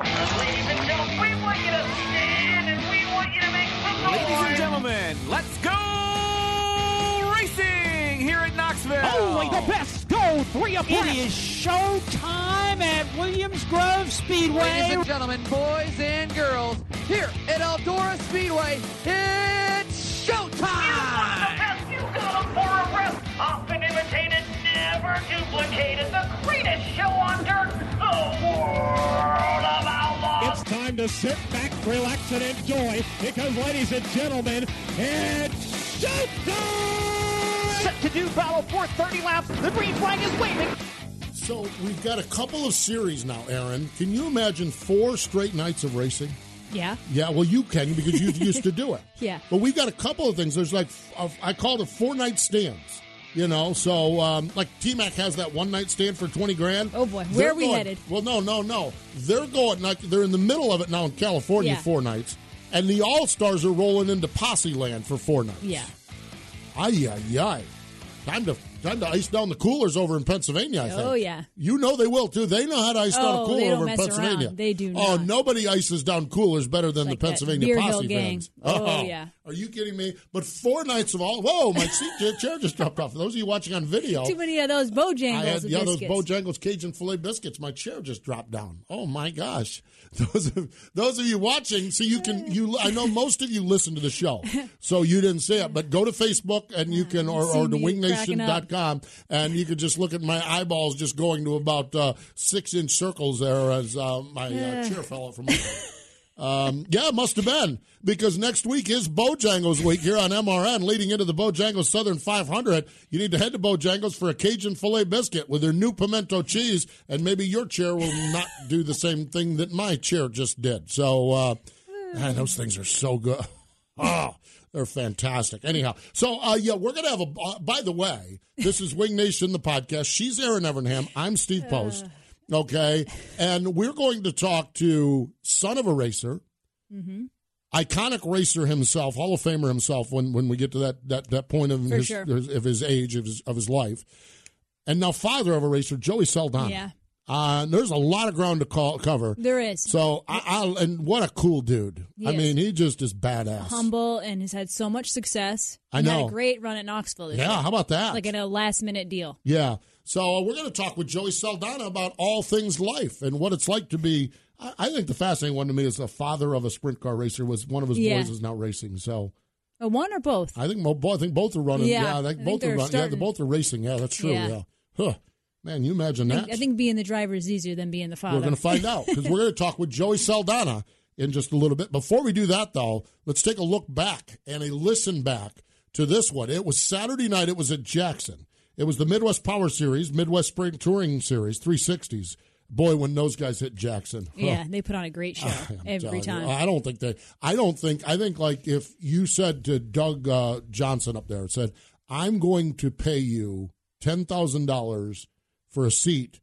Ladies and gentlemen, we want you to stand and we want you to make some noise. Ladies and gentlemen, let's go racing here at Knoxville. Only the best go three abreast. It is showtime at Williams Grove Speedway. Ladies and gentlemen, boys and girls, here at Eldora Speedway, it's showtime. You got them for a rest. Often imitated, never duplicated. The greatest show on dirt. The world of outlaws. It's time to sit back, relax, and enjoy because, ladies and gentlemen, it's showtime! Set to do battle for 30 laps. The green flag is waving. So we've got a couple of series now, Erin. Can you imagine four straight nights of racing? Yeah. Yeah, well, you can because you used to do it. Yeah. But we've got a couple of things. There's like, I call it four night stands. You know, so um, like T Mac has that one night stand for twenty grand. Oh boy, where They're are we going- headed? Well, no, no, no. They're going like they're in the middle of it now in California. Yeah. Four nights, and the All Stars are rolling into Posse Land for four nights. Yeah. Ay ay ay. Time to time to ice down the coolers over in Pennsylvania. I oh, think. Oh, yeah. You know they will too. They know how to ice down Oh, a cooler they don't over in Pennsylvania. around. They do Oh, nobody ices down coolers better than Like the Pennsylvania Posse gang. fans. Oh, oh, yeah. Are you kidding me? But four nights of all. Whoa, my seat chair- just dropped off. For those of you watching on video, Too many of those Bojangles I had yeah those biscuits. Bojangles Cajun filet biscuits. My chair just dropped down. Oh my gosh! Those of, those of you watching, so you can you. I know most of you listen to the show, so you didn't see it. But go to Facebook and you can or, or to me wingnation.com and you can just look at my eyeballs just going to about uh, six inch circles there as uh, my uh, chair fell out from under. Um, yeah, must have been because next week is Bojangles week here on MRN, leading into the Bojangles Southern 500. You need to head to Bojangles for a Cajun filet biscuit with their new pimento cheese, and maybe your chair will not do the same thing that my chair just did. So, uh, man, those things are so good. Oh, they're fantastic. Anyhow, so uh, yeah, we're gonna have a. Uh, by the way, this is Wing Nation, the podcast. She's Erin Evernham. I'm Steve Post. Okay, and we're going to talk to son of a racer, Mm-hmm. iconic racer himself, Hall of Famer himself. When when we get to that that, that point of For his sure. of his age of his of his life, and now father of a racer, Joey Saldana. Yeah. Uh, there's a lot of ground to call, cover. There is. So I, I'll and what a cool dude. He I is. mean, he just is badass. Humble and has had so much success. I And Had know. a great run at Knoxville. Yeah, year. how about that? Like in a last minute deal. Yeah. So uh, we're going to talk with Joey Saldana about all things life and what it's like to be. I, I think the fascinating one to me is the father of a sprint car racer. Was one of his Yeah. boys is now racing. So A one or both? I think mo- bo- I think both are running. Yeah, Yeah, I I think think both they're are running. Yeah, they both are racing. Yeah, that's true. Yeah. Yeah. Huh. Man, you imagine I that? think, I think being the driver is easier than being the father. We're going to find out because we're going to talk with Joey Saldana in just a little bit. Before we do that, though, let's take a look back and a listen back to this one. It was Saturday night. It was at Jackson. It was the Midwest Power Series, Midwest Sprint Touring Series, 360s. Boy, when those guys hit Jackson, huh. yeah, they put on a great show every telling you, time. I don't think they. I don't think. I think like if you said to Doug uh, Johnson up there, said, "I'm going to pay you ten thousand dollars for a seat,"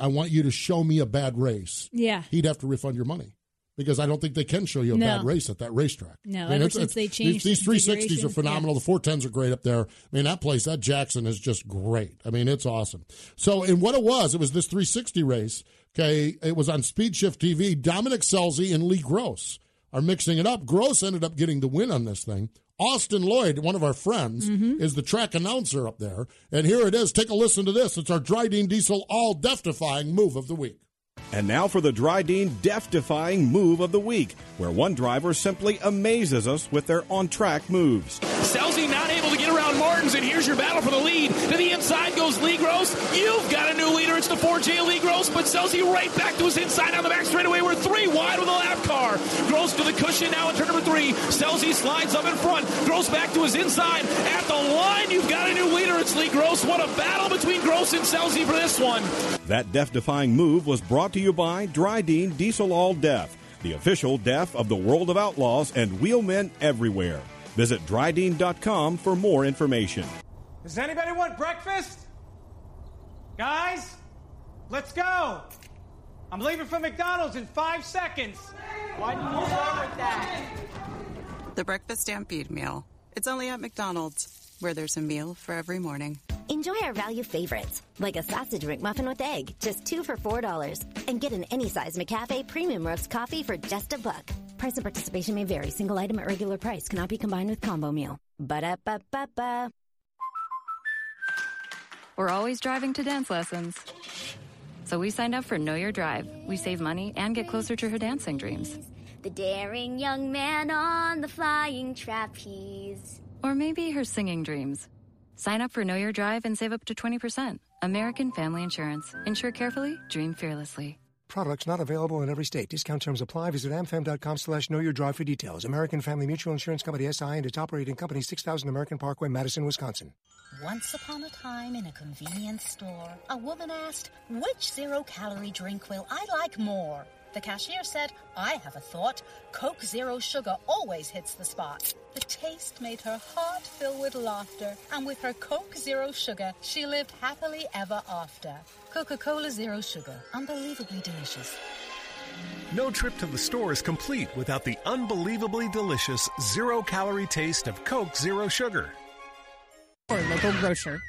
I want you to show me a bad race, Yeah. he'd have to refund your money because I don't think they can show you a No. bad race at that racetrack. No, I mean, ever it's- since it's- they these- changed these, the 360s are phenomenal. The 410s are great up there. I mean, that place, that Jackson is just great. I mean, it's awesome. So, and what it was, it was this 360 race. Okay, it was on Speed Shift TV. Dominic Scelzi and Lee Grosz are mixing it up. Gross ended up getting the win on this thing. Austin Lloyd, one of our friends, Mm-hmm. is the track announcer up there. And here it is. Take a listen to this. It's our Drydene Diesel all death defying move of the week. And now for the Drydene death defying move of the week, where one driver simply amazes us with their on track moves. Scelzi not able to get around Martins, and here's your battle for the lead. To the inside goes Lee Grosz. You've got a new leader. It's the 4J Lee Grosz, but Scelzi right back to his inside on the back straightaway. We're three wide with a lap car. Grosz to the cushion now in turn number three. Scelzi slides up in front. Grosz back to his inside. At the line, you've got a new leader. It's Lee Grosz. What a battle between Grosz and Scelzi for this one. That death defying move was brought to you by Drydene Diesel All Death, the official death of the world of outlaws and wheelmen everywhere. Visit Drydene.com for more information. Does anybody want breakfast? Guys, let's go. I'm leaving for McDonald's in five seconds. Why didn't you start with that? The Breakfast Stampede Meal. It's only at McDonald's, where there's a meal for every morning. Enjoy our value favorites, like a sausage McMuffin with egg, just two for four dollars, and get an any size McCafe premium roast coffee for just a buck. Price of participation may vary. Single item at regular price cannot be combined with combo meal. Ba da ba ba ba. We're always driving to dance lessons. So we signed up for Know Your Drive. We save money and get closer to her dancing dreams. The daring young man on the flying trapeze. Or maybe her singing dreams. Sign up for Know Your Drive and save up to 20%. American Family Insurance. Insure carefully, dream fearlessly. Products not available in every state. Discount terms apply. Visit amfam.com slash know your drive for details. American Family Mutual Insurance Company SI and its operating company 6000 American Parkway, Madison, Wisconsin. Once upon a time in a convenience store, a woman asked, Which zero calorie drink will I like more? The cashier said, I have a thought. Coke Zero Sugar always hits the spot. The taste made her heart fill with laughter, and with her Coke Zero Sugar, she lived happily ever after. Coca Cola Zero Sugar, unbelievably delicious. No trip to the store is complete without the unbelievably delicious zero calorie taste of Coke Zero Sugar. Or local grocer.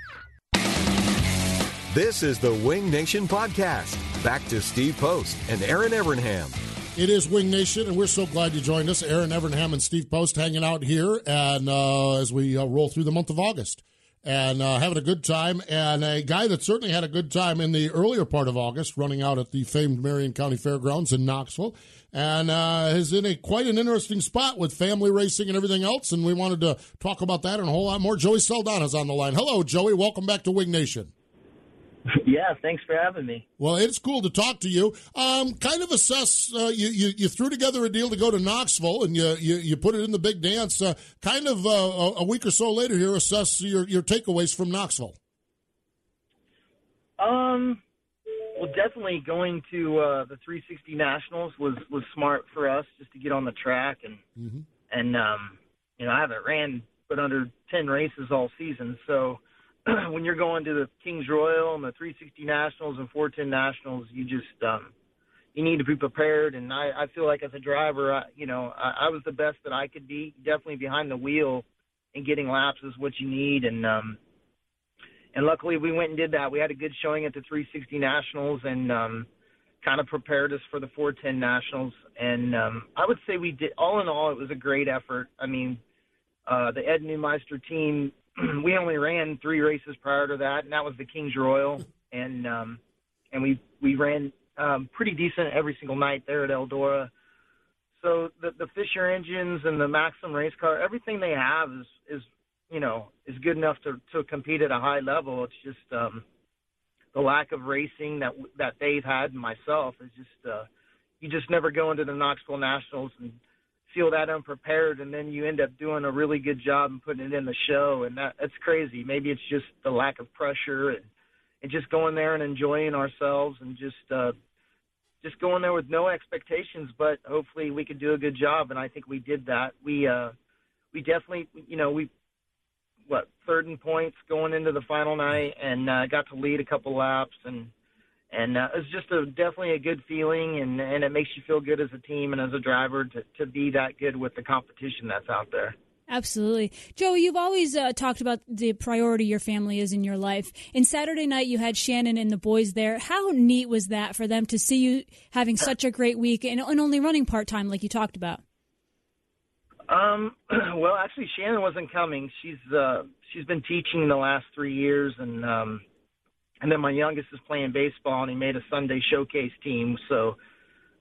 This is the Wing Nation podcast. Back to Steve Post and Erin Evernham. It is Wing Nation, and we're so glad you joined us. Erin Evernham and Steve Post hanging out here, and uh, as we uh, roll through the month of August, and uh, having a good time. And a guy that certainly had a good time in the earlier part of August, running out at the famed Marion County Fairgrounds in Knoxville, and uh, is in a quite an interesting spot with family racing and everything else. And we wanted to talk about that and a whole lot more. Joey Saldana's on the line. Hello, Joey. Welcome back to Wing Nation. Yeah, thanks for having me. Well, it's cool to talk to you. Um, kind of assess. Uh, you, you you threw together a deal to go to Knoxville, and you you, you put it in the big dance. Uh, kind of uh, a a week or so later here, assess your your takeaways from Knoxville. Um, well, definitely going to uh, the 360 Nationals was was smart for us just to get on the track and Mm-hmm. and um, you know I haven't ran but under 10 races all season, so when you're going to the Kings Royal and the 360 Nationals and 410 Nationals, you just um, you need to be prepared. And I, I feel like as a driver, I, you know, I, I was the best that I could be. Definitely behind the wheel and getting laps is what you need. And um, and luckily we went and did that. We had a good showing at the 360 Nationals and um, kind of prepared us for the 410 Nationals. And um, I would say we did. All in all, it was a great effort. I mean, uh, the Ed Neumeister team. we only ran three races prior to that, and that was the Kings Royal, and um, and we we ran um, pretty decent every single night there at Eldora. So the the Fisher engines and the Maxim race car, everything they have is is you know is good enough to to compete at a high level. It's just um, the lack of racing that that they've had and myself is just uh, you just never go into the Knoxville Nationals and feel that unprepared and then you end up doing a really good job and putting it in the show and that that's crazy. Maybe it's just the lack of pressure and and just going there and enjoying ourselves and just uh just going there with no expectations but hopefully we could do a good job and I think we did that. We uh we definitely you know we what third in points going into the final night and uh, got to lead a couple laps and and uh, it's just a definitely a good feeling, and and it makes you feel good as a team and as a driver to to be that good with the competition that's out there. Absolutely. Joey, you've always uh, talked about the priority your family is in your life. And Saturday night, you had Shannon and the boys there. How neat was that for them to see you having such a great week and, and only running part time, like you talked about? Um, well, actually, Shannon wasn't coming. She's uh, she's been teaching the last three years, and um, and then my youngest is playing baseball, and he made a Sunday showcase team. So,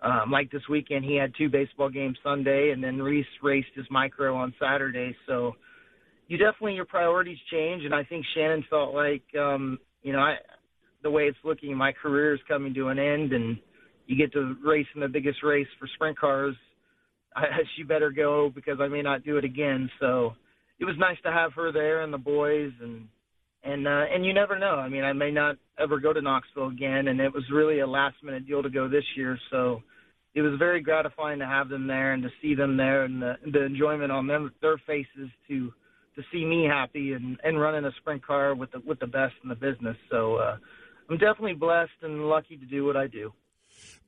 um, like this weekend, he had two baseball games Sunday, and then Reese raced his micro on Saturday. So, you definitely your priorities change, and I think Shannon felt like, um, you know, I the way it's looking, my career is coming to an end, and you get to race in the biggest race for sprint cars I, she better go because I may not do it again. So it was nice to have her there and the boys and and uh, and you never know. I mean, I may not ever go to Knoxville again, and it was really a last minute deal to go this year. So it was very gratifying to have them there and to see them there and the, the enjoyment on them their faces to to see me happy and and running a sprint car with the with the best in the business. So uh, I'm definitely blessed and lucky to do what I do.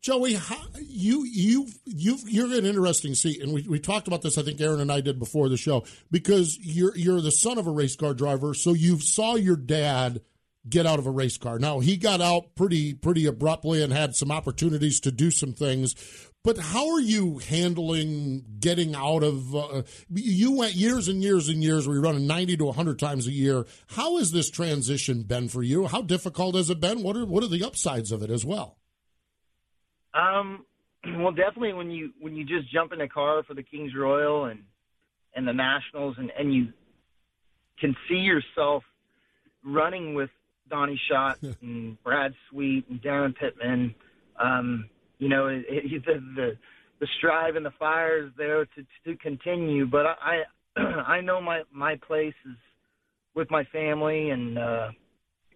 Joey, how, you you you you're an interesting seat, and we, we talked about this. I think Erin and I did before the show because you're you're the son of a race car driver, so you saw your dad get out of a race car. Now he got out pretty pretty abruptly and had some opportunities to do some things. But how are you handling getting out of? Uh, you went years and years and years. We running ninety to hundred times a year. How has this transition been for you? How difficult has it been? What are what are the upsides of it as well? Um, well, definitely when you when you just jump in a car for the Kings Royal and and the Nationals, and and you can see yourself running with Donny Schatz and Brad Sweet and Daryn Pittman. Um, you know, it, it, the, the the strive and the fire is there to to continue. But I I, I know my my place is with my family and. uh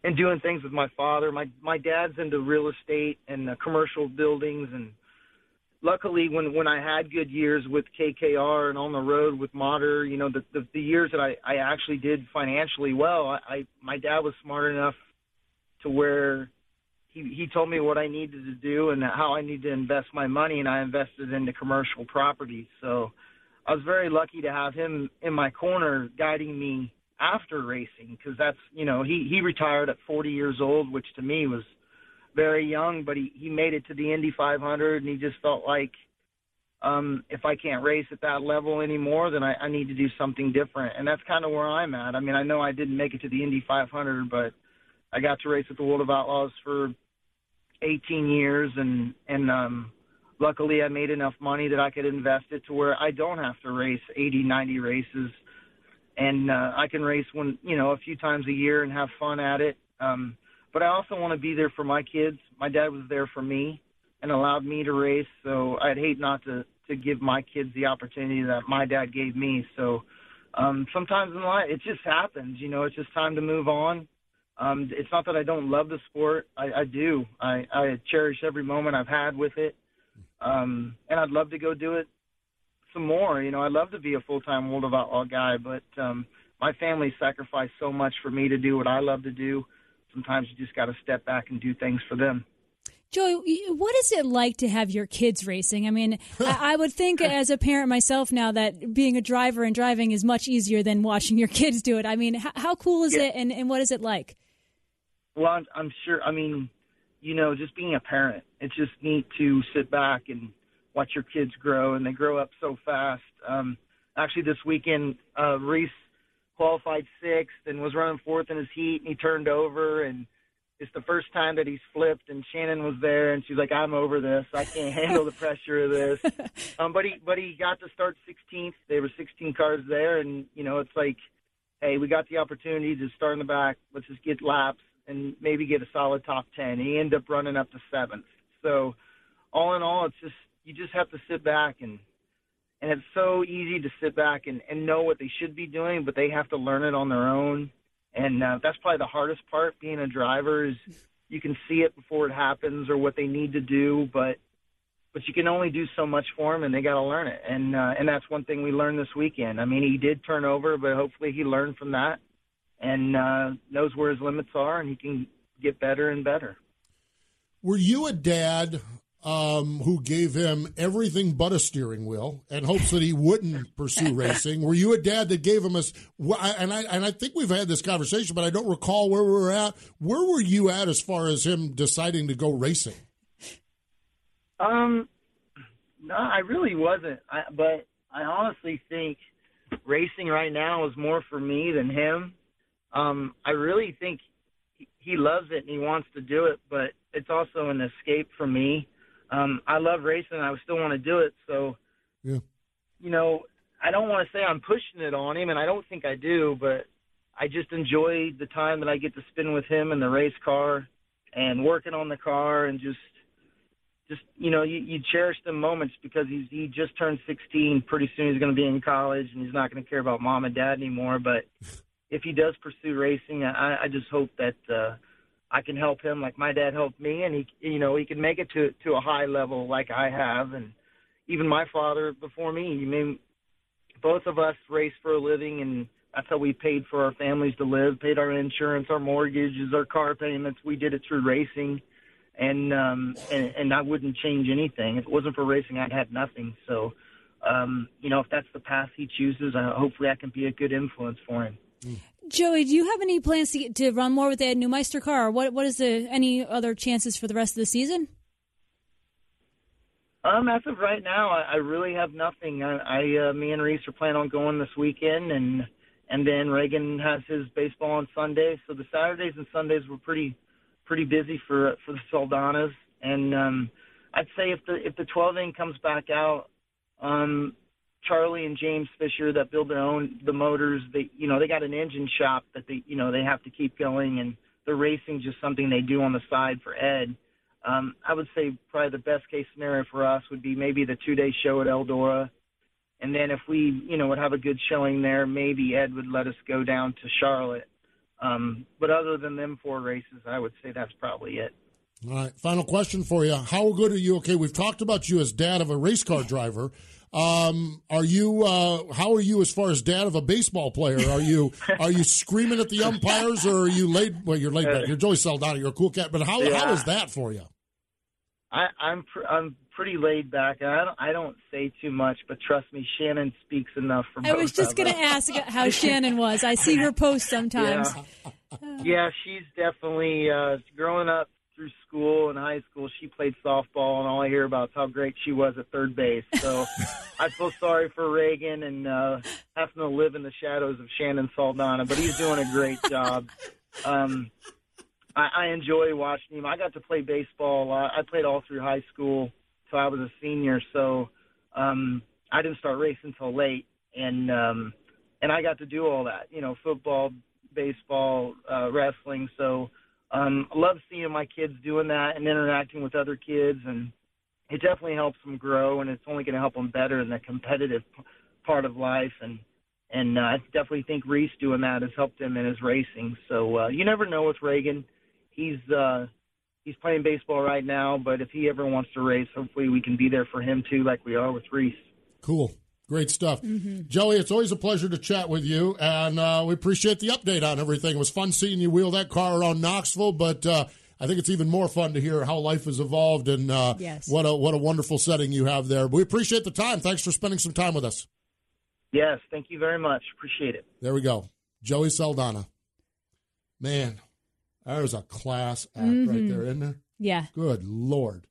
and doing things with my father. My my dad's into real estate and uh, commercial buildings, and luckily, when when I had good years with KKR and on the road with Motter, you know, the the, the years that I I actually did financially well, I, I my dad was smart enough to where he he told me what I needed to do and how I need to invest my money, and I invested into commercial properties. So I was very lucky to have him in my corner, guiding me after racing because that's you know he he retired at 40 years old, which to me was very young, but he he made it to the Indy 500 and he just felt like um if I can't race at that level anymore, then I, I need to do something different, and that's kind of where I'm at. I mean, I know I didn't make it to the Indy 500, but I got to race at the World of Outlaws for 18 years, and and um luckily I made enough money that I could invest it to where I don't have to race 80, 90 races and uh, I can race one, you know, a few times a year and have fun at it. Um, but I also want to be there for my kids. My dad was there for me and allowed me to race, so I'd hate not to to give my kids the opportunity that my dad gave me. So um, sometimes in life, it just happens. You know, it's just time to move on. Um, it's not that I don't love the sport. I, I do. I, I cherish every moment I've had with it, um, and I'd love to go do it some more. You know, I'd love to be a full time World of Outlaw guy, but um, my family sacrificed so much for me to do what I love to do. Sometimes you just got to step back and do things for them. Joey, what is it like to have your kids racing? I mean, I, would think as a parent myself now that being a driver and driving is much easier than watching your kids do it. I mean, how, how cool is Yeah. it and, and what is it like? Well, I'm, I'm sure. I mean, you know, just being a parent, it's just neat to sit back and watch your kids grow, and they grow up so fast. Um, actually, this weekend, uh, Reese qualified sixth and was running fourth in his heat, and he turned over, and it's the first time that he's flipped. And Shannon was there, and she's like, "I'm over this. I can't handle the pressure of this." Um, but he, but he got to start 16th. There were 16 cars there, and you know, it's like, hey, we got the opportunity to start in the back. Let's just get laps and maybe get a solid top 10. He ended up running up to seventh. So, all in all, it's just you just have to sit back and and it's so easy to sit back and, and know what they should be doing, but they have to learn it on their own. And uh, that's probably the hardest part. Being a driver is you can see it before it happens or what they need to do, but but you can only do so much for them, and they got to learn it. And uh, and that's one thing we learned this weekend. I mean, he did turn over, but hopefully he learned from that and uh, knows where his limits are, and he can get better and better. Were you a dad um, who gave him everything but a steering wheel and hopes that he wouldn't pursue racing? Were you a dad that gave him a? And I and I think we've had this conversation, but I don't recall where we were at. Where were you at as far as him deciding to go racing? Um, no, I really wasn't. I, but I honestly think racing right now is more for me than him. Um, I really think he loves it and he wants to do it, but it's also an escape for me. Um, I love racing. I still want to do it. So, yeah. you know, I don't want to say I'm pushing it on him, and I don't think I do, but I just enjoy the time that I get to spend with him in the race car and working on the car and just just you know you, you cherish the moments because he's he just turned 16 pretty soon he's going to be in college and he's not going to care about mom and dad anymore but if he does pursue racing i i just hope that uh i can help him like my dad helped me and he you know he can make it to to a high level like i have and even my father before me i mean both of us race for a living and that's how we paid for our families to live paid our insurance our mortgages our car payments we did it through racing and um and, and I wouldn't change anything. If it wasn't for racing, I'd have nothing. So, um, you know, if that's the path he chooses, uh, hopefully I can be a good influence for him. Joey, do you have any plans to get, to run more with that Neumeister car? What what is the any other chances for the rest of the season? Um, as of right now, I, I really have nothing. I, I uh, me and Reese are planning on going this weekend, and and then Reagan has his baseball on Sunday. So the Saturdays and Sundays were pretty pretty busy for for the Saldanas, and um, I'd say if the if the 12 inch comes back out, um, Charlie and James Fisher that build their own the motors, they you know they got an engine shop that they you know they have to keep going, and the racing just something they do on the side for Ed. Um, I would say probably the best case scenario for us would be maybe the two day show at Eldora. And then if we, you know, would have a good showing there, maybe Ed would let us go down to Charlotte um, but other than them four races, I would say that's probably it. All right. Final question for you. How good are you? Okay, we've talked about you as dad of a race car driver. Um, are you? Uh, how are you as far as dad of a baseball player? Are you? are you screaming at the umpires, or are you laid? Well, you're laid back. You're Joey Saldana. You're a cool cat. But how? Yeah. How is that for you? I, I'm pr- I'm pretty laid back. I don't I don't say too much, but trust me, Shannon speaks enough for. I was just going to ask how Shannon was. I see her post sometimes. Yeah, yeah she's definitely uh, growing up through school and high school. She played softball, and all I hear about is how great she was at third base. So I feel sorry for Reagan and uh, having to live in the shadows of Shannon Saldana, but he's doing a great job. Um, I, I enjoy watching him. I got to play baseball a lot. I played all through high school till I was a senior, so um, I didn't start racing until late, and um, and I got to do all that. You know, football, baseball, uh, wrestling. So um, I love seeing my kids doing that and interacting with other kids, and it definitely helps them grow, and it's only going to help them better in the competitive p- part of life. And and uh, I definitely think Reese doing that has helped him in his racing. So uh, you never know with Reagan. He's uh, he's playing baseball right now, but if he ever wants to race, hopefully we can be there for him too, like we are with Reese. Cool. Great stuff. Joey, it's always a pleasure to chat with you, and uh, we appreciate the update on everything. It was fun seeing you wheel that car around Knoxville, but uh, I think it's even more fun to hear how life has evolved and uh, Yes. what a what a wonderful setting you have there. We appreciate the time. Thanks for spending some time with us. Yes, thank you very much. Appreciate it. There we go. Joey Saldana. Man, there's a class act right Mhm. there, isn't there? Yeah. Good Lord.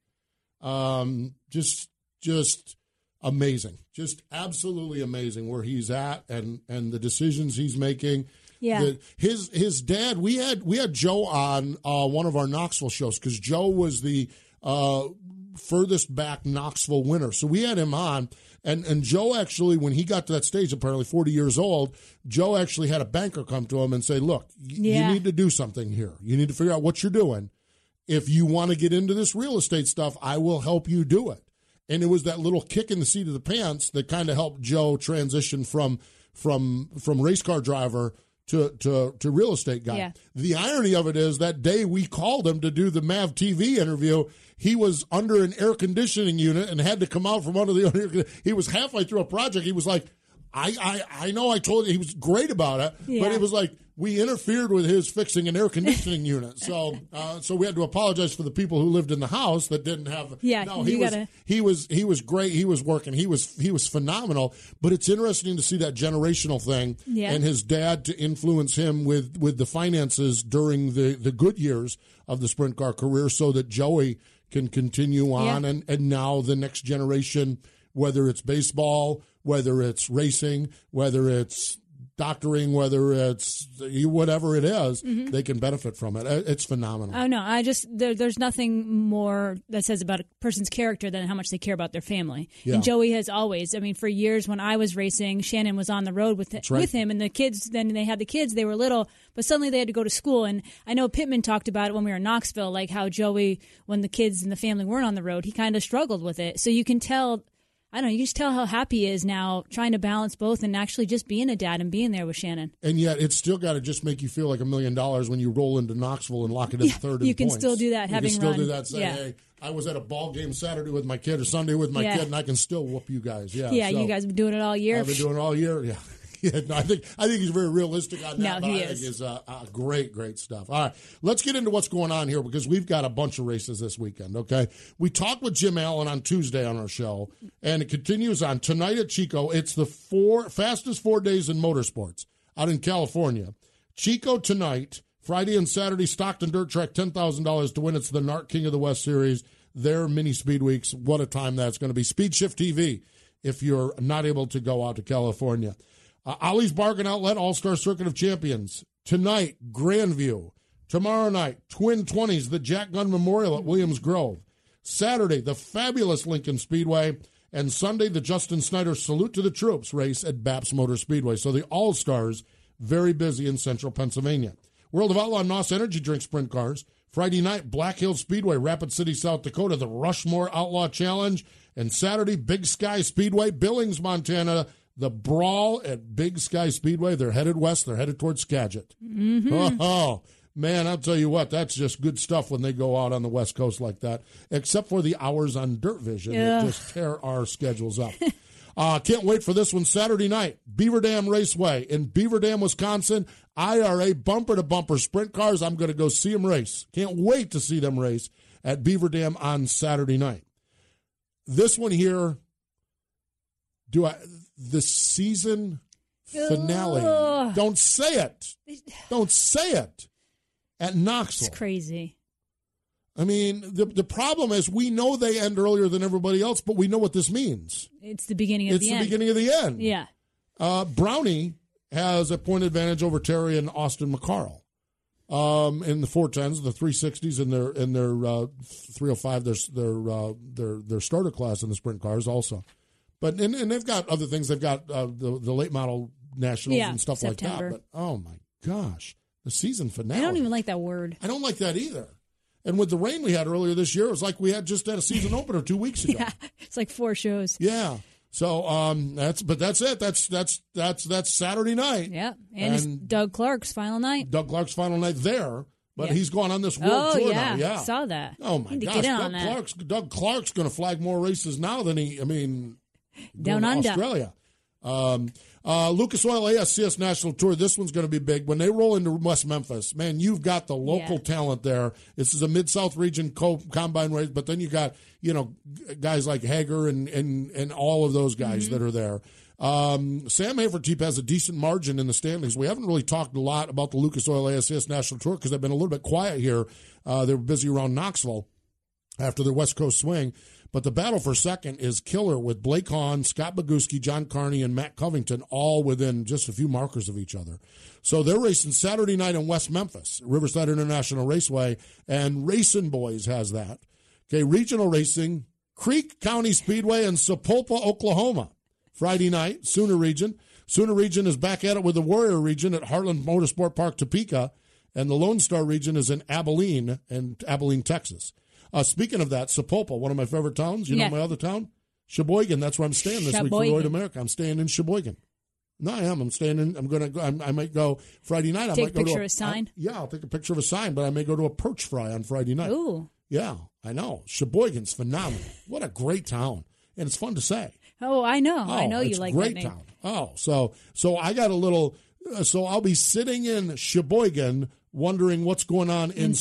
Um, just just amazing. Just absolutely amazing where he's at and and the decisions he's making. Yeah. The- his his dad, we had we had Joe on uh, one of our Knoxville shows because Joe was the uh, furthest back Knoxville winner. So we had him on. And and Joe actually, when he got to that stage, apparently 40 years old, Joe actually had a banker come to him and say, Look, y- Yeah. you need to do something here. You need to figure out what you're doing. If you want to get into this real estate stuff, I will help you do it. And it was that little kick in the seat of the pants that kind of helped Joe transition from from from race car driver to to to real estate guy. Yeah. The irony of it is that day we called him to do the Mav TV interview, he was under an air conditioning unit and had to come out from under the air. He was halfway through a project. He was like, I, I, I know I told you he was great about it, but it was like we interfered with his fixing an air conditioning unit. So, uh, so we had to apologize for the people who lived in the house that didn't have. Yeah, no, he was gotta- he was he was great. He was working. He was he was phenomenal. But it's interesting to see that generational thing Yeah. and his dad to influence him with with the finances during the the good years of the sprint car career, so that Joey can continue on Yeah. and and now the next generation, whether it's baseball, whether it's racing, whether it's doctoring, whether it's whatever it is, Mhm. they can benefit from it. Uh, It's phenomenal. Oh no, I just there, there's nothing more that says about a person's character than how much they care about their family. Yeah. And Joey has always. I mean, for years when I was racing, Shannon was on the road with right. with him, and the kids. Then they had the kids; they were little, but suddenly they had to go to school. And I know Pittman talked about it when we were in Knoxville, like how Joey, when the kids and the family weren't on the road, he kind of struggled with it. So you can tell. I don't know. You just tell how happy he is now, trying to balance both and actually just being a dad and being there with Shannon. And yet, it's still got to just make you feel like a million dollars when you roll into Knoxville and lock it in Yeah, third. you can points. still do that, You having can still run. do that. Say, Yeah. hey, I was at a ball game Saturday with my kid or Sunday with my Yeah. kid, and I can still whoop you guys. Yeah, Yeah, so you guys have been doing it all year. I've been doing it all year. Yeah. Yeah, no, I think I think he's very realistic on that. No, he I think is. it's uh, uh, great, great stuff. All right, let's get into what's going on here because we've got a bunch of races this weekend. Okay, we talked with Jim Allen on Tuesday on our show, and it continues on tonight at Chico. It's the four fastest four days in motorsports out in California. Chico tonight, Friday and Saturday, Stockton Dirt Track, ten thousand dollars to win. It's the NARC King of the West Series. Their mini speed weeks. What a time that's going to be. Speed Shift TV. If you're not able to go out to California. Uh, Ollie's Bargain Outlet All Star Circuit of Champions. Tonight, Grandview. Tomorrow night, Twin 20s, the Jack Gunn Memorial at Williams Grove. Saturday, the fabulous Lincoln Speedway. And Sunday, the Justin Snyder Salute to the Troops race at Baps Motor Speedway. So the All Stars, very busy in central Pennsylvania. World of Outlaw NOS Energy Drink Sprint Cars. Friday night, Black Hills Speedway, Rapid City, South Dakota, the Rushmore Outlaw Challenge. And Saturday, Big Sky Speedway, Billings, Montana, the Brawl at Big Sky Speedway. They're headed west. They're headed towards Skagit. Mhm. Oh, man, I'll tell you what, that's just good stuff when they go out on the West Coast like that, except for the hours on Dirt Vision that just tear our schedules up. uh, can't wait for this one Saturday night. Beaver Dam Raceway in Beaver Dam, Wisconsin. IRA bumper to bumper sprint cars. I'm going to go see them race. Can't wait to see them race at Beaver Dam on Saturday night. This one here, do I the season finale? Ugh. Don't say it. Don't say it. At Knoxville. It's crazy. I mean, the the problem is we know they end earlier than everybody else, but we know what this means. It's the beginning of It's the, the end. beginning of the end. Yeah. Uh, Brownie has a point advantage over Terry and Austin McCarl um, in the 410s, the 360s, and their in their uh, 305, their their uh, their their starter class in the sprint cars also. But and, and they've got other things. They've got uh, the the late model nationals Yeah, and stuff September. like that. But oh my gosh, the season finale! I don't even like that word. I don't like that either. And with the rain we had earlier this year, it was like we had just had a season opener two weeks ago. Yeah. It's like four shows. Yeah. So um that's but that's it. That's that's that's that's Saturday night. Yeah. And, it's Doug Clark's final night. Doug Clark's final night there, but Yeah. he's going on this world Oh, tour yeah. now. Yeah. Saw that. Oh my gosh, Doug. Clark's Doug Clark's going to flag more races now than he. I mean, Down under. Australia. Um, uh, Lucas Oil ASCS National Tour. This one's going to be big when they roll into West Memphis. Man, you've got the local Yeah. talent there. This is a Mid South region co- combine race, but then you got you know guys like Hager and and and all of those guys Mhm. that are there. Um, Sam Hafertepe has a decent margin in the standings. We haven't really talked a lot about the Lucas Oil ASCS National Tour because they've been a little bit quiet here. Uh, they're busy around Knoxville after their West Coast swing. But the battle for second is killer with Blake Hahn, Scott Bogucki, John Carney, and Matt Covington all within just a few markers of each other. So they're racing Saturday night in West Memphis, Riverside International Raceway, and RacinBoys has that. Okay, regional racing, Creek County Speedway in Sapulpa, Oklahoma. Friday night, Sooner Region. Sooner Region is back at it with the Warrior Region at Heartland Motorsport Park, Topeka, and the Lone Star Region is in Abilene and Abilene, Texas. Uh, speaking of that, Sapulpa, one of my favorite towns. You Yeah. know my other town, Sheboygan. That's where I'm staying this week for Sheboygan. Road America. I'm staying in Sheboygan. No, I am. I'm staying in. I'm gonna. Go, I'm, I might go Friday night. I Take might a go picture to of a sign? I- yeah, I'll take a picture of a sign, but I may go to a perch fry on Friday night. Ooh. Yeah, I know. Sheboygan's phenomenal. What a great town, and it's fun to say. Oh, I know. I Oh, know you like great that name. town. Oh, so so I got a little. Uh, so I'll be sitting in Sheboygan, wondering what's going on in, In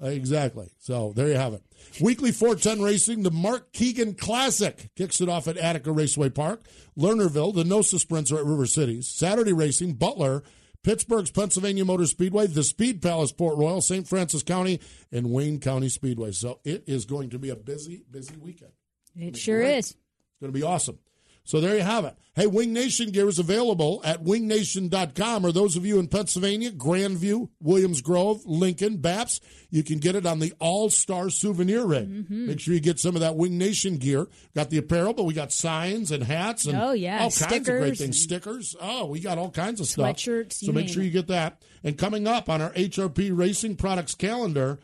Exactly. So there you have it. Weekly 410 racing. The Mark Keegan Classic kicks it off at Attica Raceway Park, Lernerville. The NOSA sprints are at River Cities. Saturday racing, Butler. Pittsburgh's Pennsylvania Motor Speedway, the Speed Palace Port Royal, St. Francis County, and Wayne County Speedway. So it is going to be a busy, busy weekend. It sure great. is. It's going to be awesome. So there you have it. Hey, Wing Nation gear is available at wingnation.com. Or those of you in Pennsylvania, Grandview, Williams Grove, Lincoln, Baps, you can get it on the All Star Souvenir ring. Mm-hmm. Make sure you get some of that Wing Nation gear. Got the apparel, but we got signs and hats and Oh, yeah, all kinds of great stickers things. Stickers. Oh, we got all kinds of stuff. Sweatshirts, So make sure you get that. And coming up on our HRP Racing Products calendar,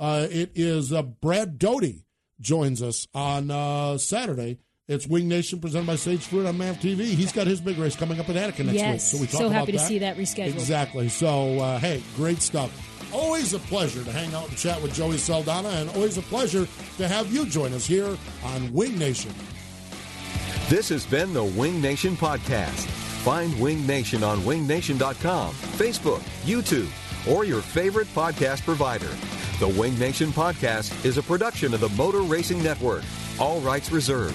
uh, it is uh, Brad Doty joins us on uh, Saturday. It's Wing Nation presented by Sage Fruit on MAV TV. He's got his big race coming up in Attica next Yes. week. So we talk So about happy to that. see that rescheduled. Exactly. So uh, hey, great stuff. Always a pleasure to hang out and chat with Joey Saldana, and always a pleasure to have you join us here on Wing Nation. This has been the Wing Nation Podcast. Find Wing Nation on wingnation.com, Facebook, YouTube, or your favorite podcast provider. The Wing Nation Podcast is a production of the Motor Racing Network. All rights reserved.